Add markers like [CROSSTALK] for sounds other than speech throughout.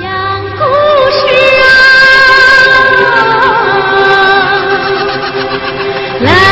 讲故事啊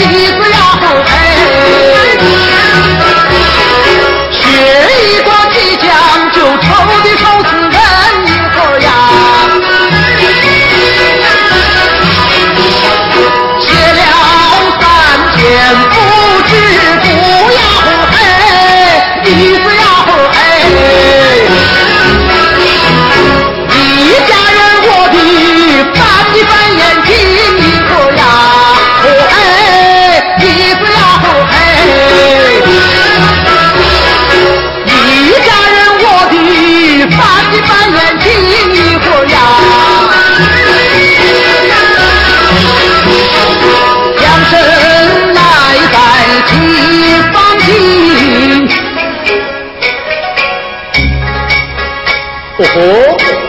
一。哦吼。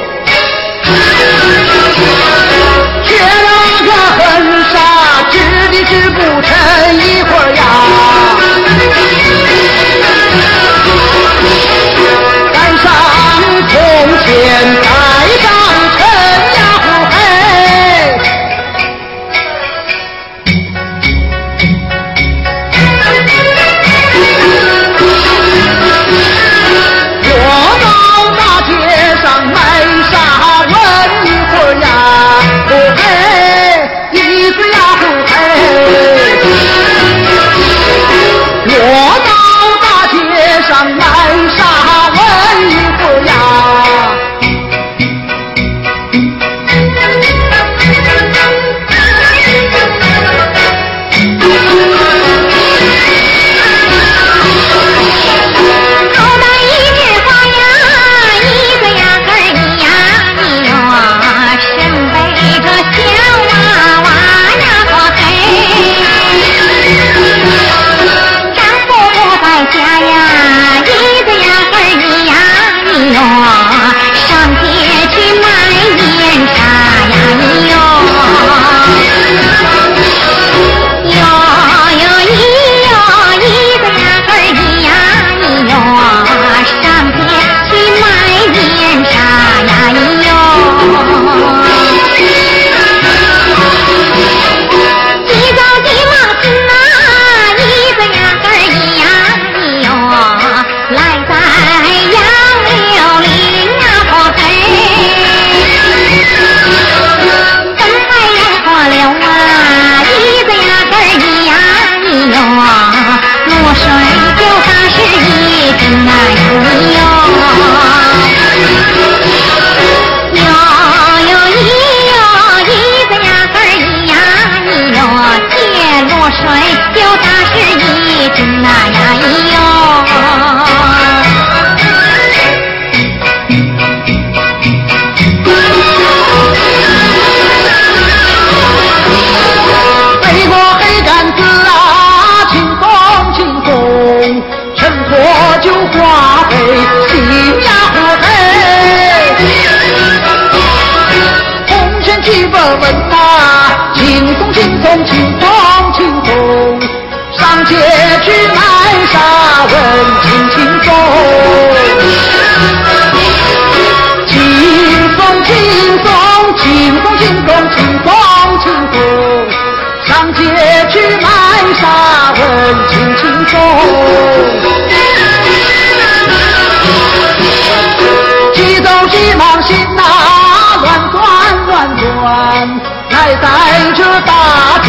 这大姐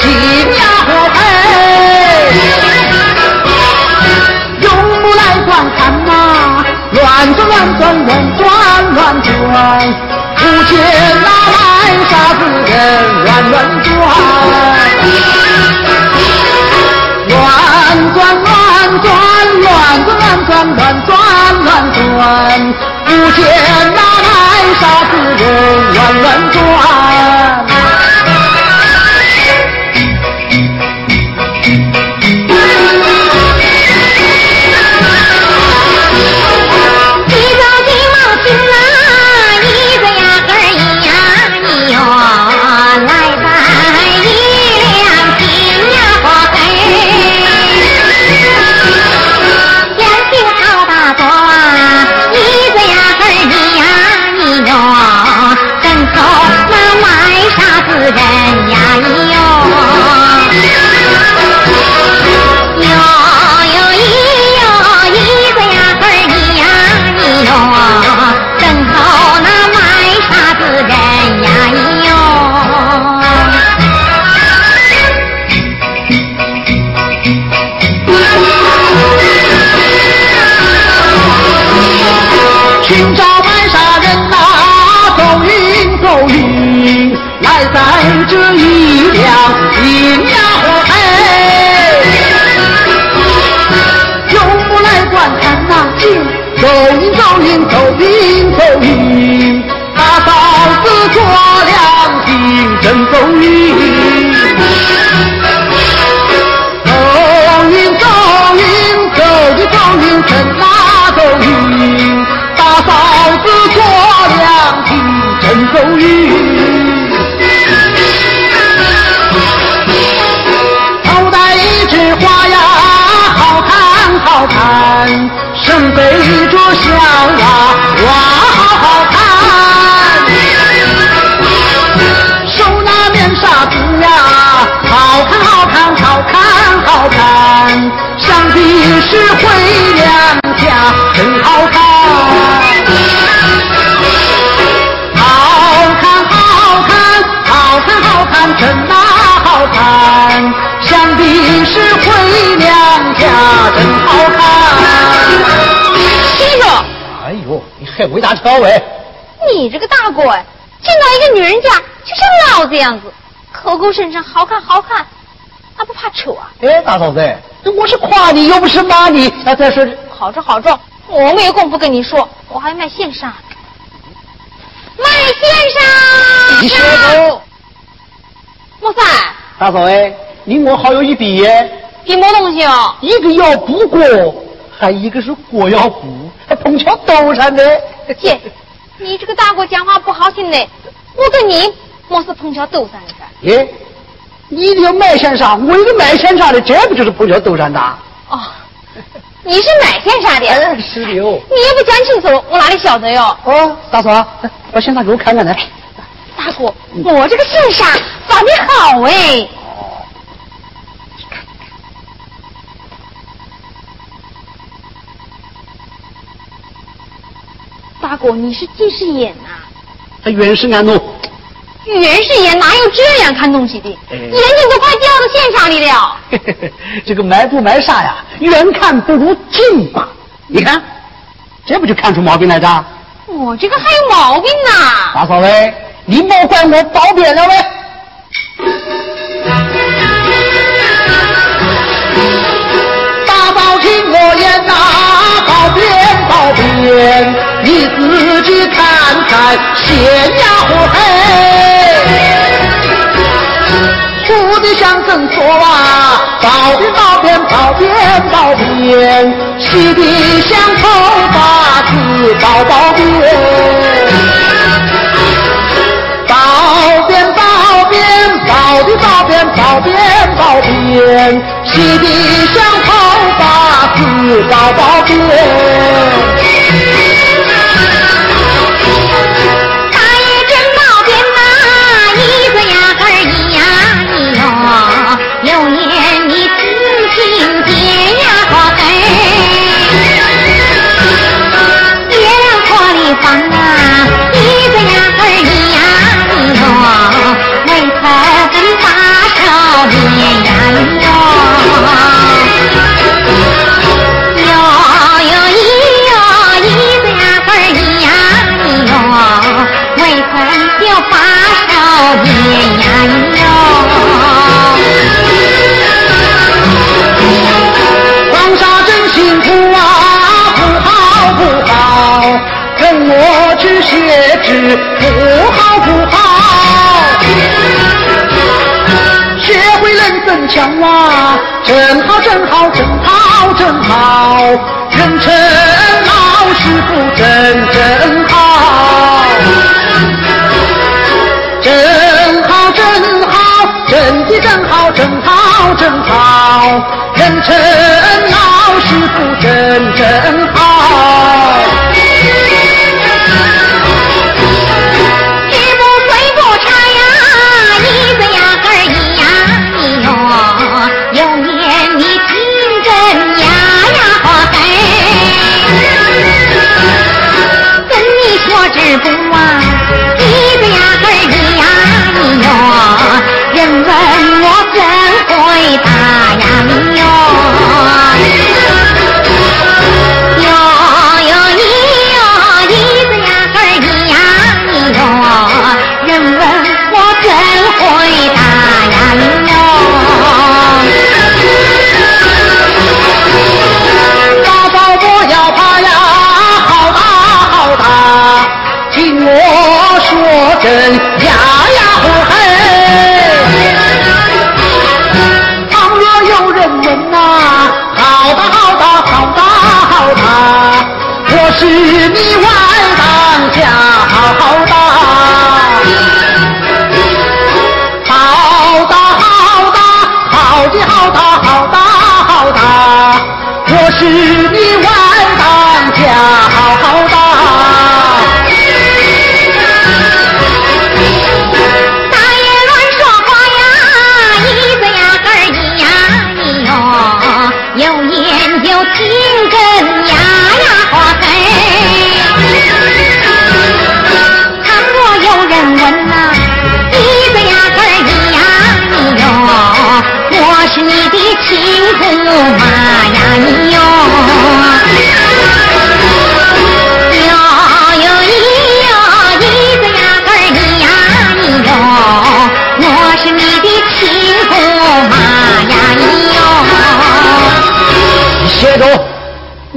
齐娘哎，用不来观看嘛、乱转乱转乱转乱转，不见那来啥子人乱乱转。乱转乱转，乱转乱转，乱转乱转，不见那来啥子人乱乱转。背着小娃娃好好看，手拿面纱子呀，好看好看好看好看，想必是回娘家真好看。好看好看好看好看真那好看，想必是回娘家真你还为大挑喂？你这个大哥哎，见到一个女人家就像老子样子，口口声声好看好看，还不怕丑啊？哎，大嫂子，我是夸你又不是骂你。哎，再说好着好着，我没有功夫跟你说，我还卖线纱。卖线纱。你先走。莫三，大嫂哎，你我好有一比耶，比么东西哦？一个要补锅，还一个是锅要补，还碰巧都上的。姐，你这个大哥讲话不好听呢，我跟你莫是碰巧斗上的噻。耶，你一个要卖线纱，我一个卖线纱的，这不就是碰巧斗上的？哦，你是买线纱的？哎，是的哦。你也不讲清楚，我哪里晓得哟？哦，大嫂，来把线纱给我看看来。大哥，我这个线纱长得好哎。大哥，你是近视眼呐、他原是安诺。远视眼哪有这样看东西的？哎眼睛都快掉到线上里了。[LAUGHS] 这个埋不埋煞呀，远看不如近吧。你看，这不就看出毛病来着？我这个还有毛病呐、大嫂喂，你莫怪我褒贬了喂。大宝听我言呐，包贬包贬，你自己看看闲呀伙嘿。哭的像真说啊，包贬包贬包贬包贬，喜的像头发子包包贬。包贬包贬，包的包贬包贬包贬，洗的像头发丝包包贬。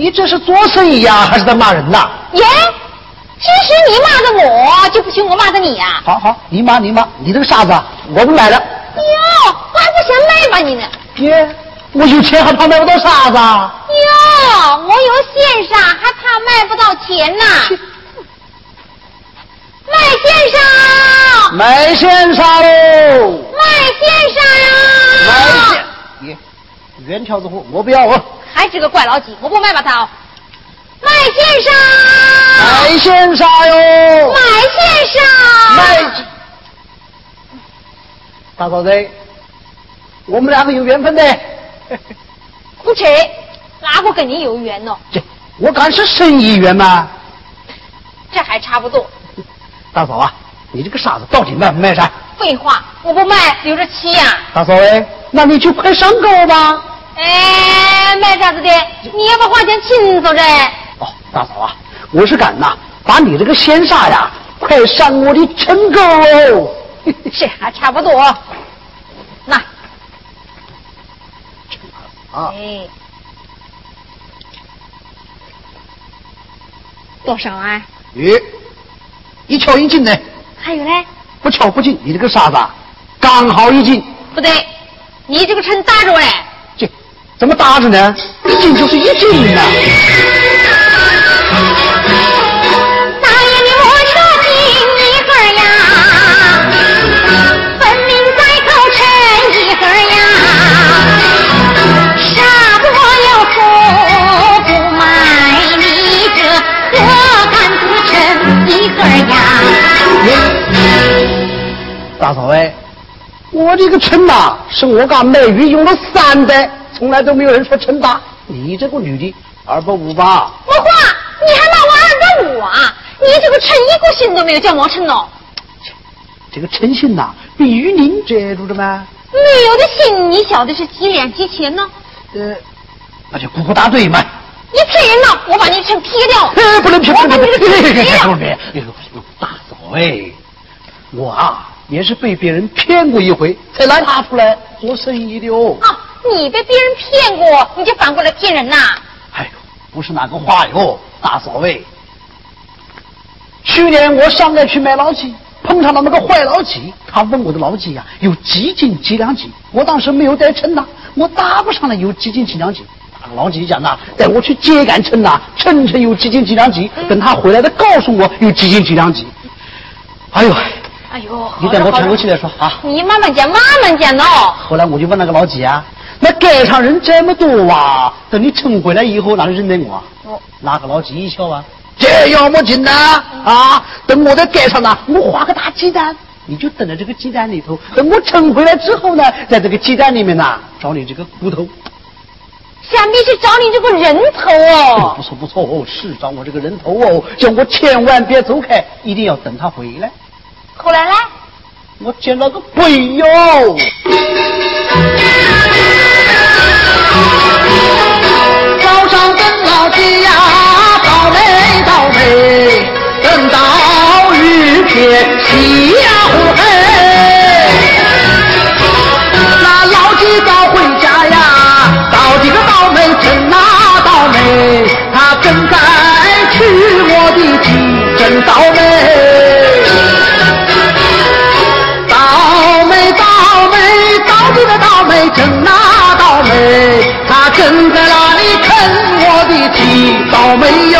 你这是做生意呀，还是在骂人呐？耶，只是你骂的我，就不许我骂的你呀、好好，你骂你骂，你这个傻子啊，我不买了。哟，我还不想卖吧你呢？耶，我有钱还怕卖不到傻子啊？哟，我有线上，还怕卖不到钱呐？卖线上，卖线杀喽！卖线上买呀！线，耶，原条子货，我不要哦。还是个怪老几，我不卖吧他哦。卖线上，买线杀哟！卖线上，卖。大嫂子，我们两个有缘分的。不扯，哪个跟你有缘呢？这我敢是生意缘吗？这还差不多。大嫂啊，你这个傻子到底卖不卖噻？废话，我不卖留着气呀、大嫂哎，那你就快上钩吧。哎，卖啥子的？你要不花钱请走着？哦，大嫂啊，我是敢呐，把你这个仙煞呀，快上我的成钩哦。[LAUGHS] 是还差不多。那，啊，哎，多少啊？咦，一敲一斤呢，还有呢？不敲不进，你这个沙子啊，刚好一斤。不对，你这个秤打着嘞。这怎么搭着呢？一斤就是一斤呐。大爷，你莫说斤一盒儿呀，分明在口称一盒儿呀。杀不有福不买你这鹅肝子称一盒儿呀。大嫂哎，我这个称呐，是我家卖鱼用了三代，从来都没有人说称大。你这个女的，二百五吧？我话，你还骂我二百五啊？你这个称一个姓都没有叫毛称哦。这个称心呐，被玉宁遮住的吗？没有的心，你晓得是几两几钱呢？呃，那就鼓鼓大对嘛。你骗人呐！我把你秤撇掉。哎，[LAUGHS] 不能骗，不能骗。不能骗。大嫂哎，我啊也是被别人骗过一回，才拿他出来做生意的哦。啊，你被别人骗过，你就反过来骗人呐？哎呦，不是那个话哟，大嫂喂。去年我上街去买老鸡，碰上了那个坏老鸡，他问我的老鸡呀、有几斤几两几，我当时没有带称呐，我答不上来有几斤几两几。那个老鸡讲呐，带我去秸秆称呐，称称有几斤几两几，等他回来的告诉我有几斤几两几。哎呦，哎呦，你等我喘口气。再说啊。你慢慢捡，慢慢捡哦。后来我就问那个老几啊，那街上人这么多啊，等你撑回来以后，哪里认得我啊？哦那个老几一笑啊，这要么紧呐啊！等我在街上呢，我画个大鸡蛋，你就等着这个鸡蛋里头。等我撑回来之后呢，在这个鸡蛋里面呐，找你这个骨头。想必是找你这个人头哦，哦不。错不错哦，是找我这个人头哦，叫我千万别走开，一定要等他回来。后来呢？我见了个鬼哟！早上等老鸡呀，倒霉倒霉，等到雨天夕呀呼黑。那老鸡早回家呀，到底个倒霉真哪倒霉？他正在正在那里啃我的鸡，倒霉哟！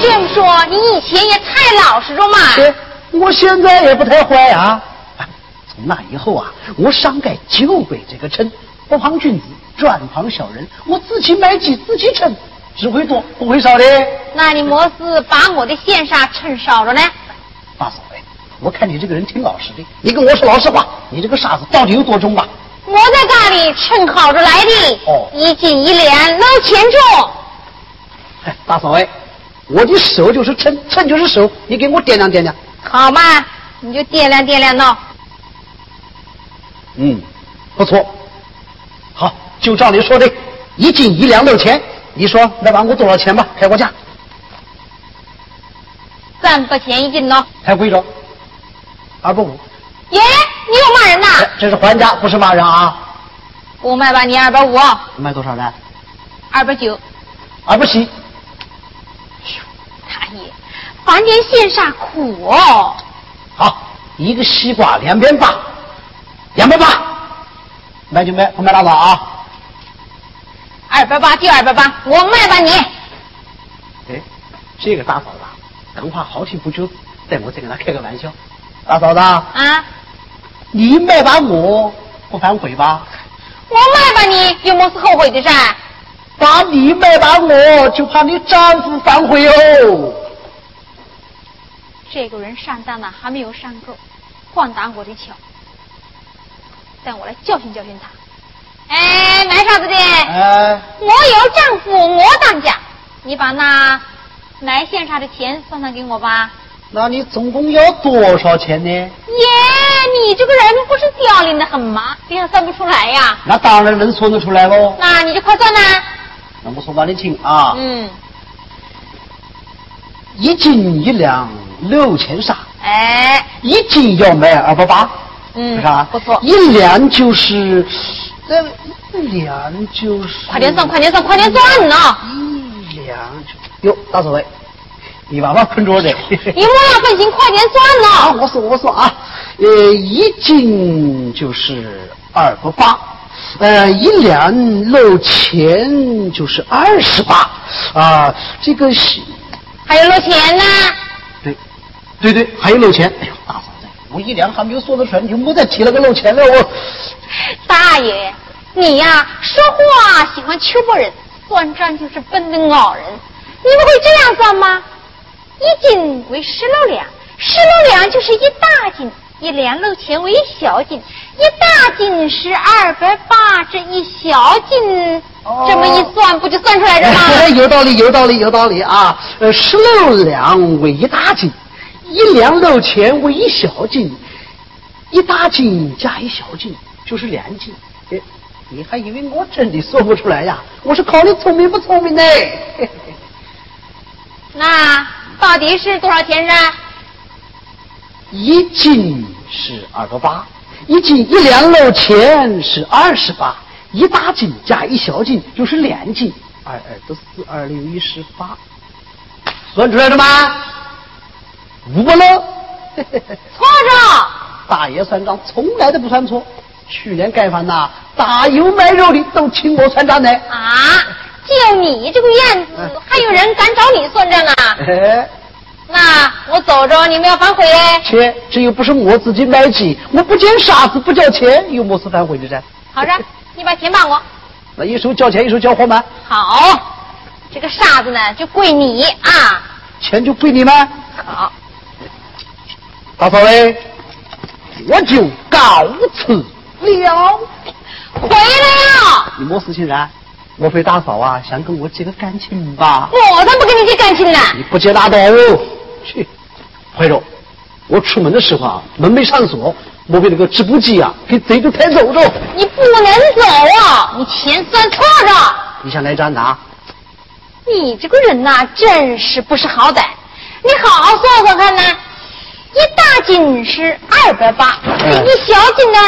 这样说，你以前也太老实了嘛。对我现在也不太坏啊。哎从那以后啊，我上街就被这个称，不旁君子，专旁小人。我自己买鸡，自己称，只会多不会少的。那你莫是把我的线纱称少了呢？大嫂哎，我看你这个人挺老实的，你跟我说老实话，你这个沙子到底有多重吧？我在家里称好着来的。哦一斤一两，捞钱重。哎，大嫂哎，我的手就是称，称就是手，你给我掂量掂量。好嘛，你就掂量掂量喏。嗯，不错。好，就照你说的，一斤一两六钱。你说来帮我多少钱吧？开个价。三百钱一斤呢。太贵了，二百五。耶，你又骂人呐？哎这是还价，不是骂人啊。我卖吧你二百五，卖多少呢？二百九。二百七。大爷，凡间羡煞苦哦？好，一个西瓜两边八，两百八。卖就卖，不卖拉倒啊。二百八就二百八，我卖吧你。哎，这个大嫂子啊，等话好听不久，待我再跟他开个玩笑。大嫂子，啊，你卖把我不反悔吧？我卖把你，有么事后悔的噻？把你卖把我，就怕你丈夫反悔哦。这个人上当了还没有上够，换打我的巧。等我来教训教训他。哎，买啥子的？哎，我有丈夫，我当家。你把那买线上的钱算算给我吧。那你总共要多少钱呢？耶，你这个人不是凋零的很吗？这样算不出来呀？那当然能算得出来喽。那你就快算呐。那我说把你听啊，嗯，一斤一两六千三，哎，一斤要卖二百八，嗯是吧？不错一两就是，呃，一两就是，快点算，快点算，快点算呐！一两就哟，大嫂子，你把话困着的。你莫要分心，快点算啊，呐！我说我说啊，呃，一斤就是二百八，呃，一两漏钱就是二十八，啊，这个是，还有漏钱呢。对，对对，还有漏钱。哎呦，大嫂子，我一两还没有说得出来，你就莫再提那个漏钱了，我。大爷，你呀、说话喜欢秋波人，算账就是笨的咬人。你们会这样算吗？一斤为十六两，十六两就是一大斤，一两六钱为一小斤，一大斤是二百八，这一小斤，哦这么一算，不就算出来了吗？[LAUGHS] 有道理，有道理，有道理啊！呃，十六两为一大斤，一两六钱为一小斤，一大斤加一小斤就是两斤。哎，你还以为我真的算不出来呀？我是考你聪明不聪明呢？[LAUGHS] 那到底是多少钱呢？一斤是二百八，一斤一两肉钱是二十八，一大斤加一小斤就是两斤，二二得四，二六一十八，算出来了吗？五不 [LAUGHS] 了。错着。大爷算账从来都不算错，去年盖饭呐，打油卖肉的都请我算账呢。啊！就你这个样子，还有人敢找你算账啊？哎，那我走着，你们要反悔嘞？切，这又不是我自己买鸡，我不捡傻子不交钱，有么事反悔的噻？好着，你把钱帮我。那一手交钱，一手交货吗？好，这个傻子呢就归你啊。钱就归你吗。好，大嫂嘞，我就告辞了。回来了。你么事情噻？莫非大嫂啊想跟我结个感情吧？我才不跟你结感情呢。你不接拉倒哦！去，怀柔，我出门的时候啊，门没上锁，莫非那个织布机啊给贼子抬走了？你不能走啊！你钱算错了。你想来张拿？你这个人呐、真是不识好歹。你好好算算看呢，一大斤是二百八，嗯一小斤呢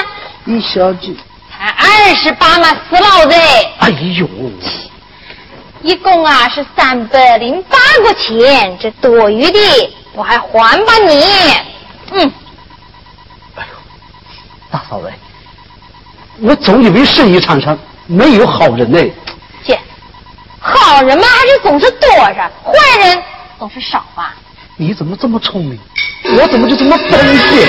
一小姐，才二十八嘛，死老子！哎呦，一共啊是三百零八个钱，这多余的我还还吧你。嗯，哎呦，大嫂子，我总以为生意场上没有好人呢。姐，好人嘛还是总是多着，坏人总是少吧？你怎么这么聪明？我怎么就这么笨些？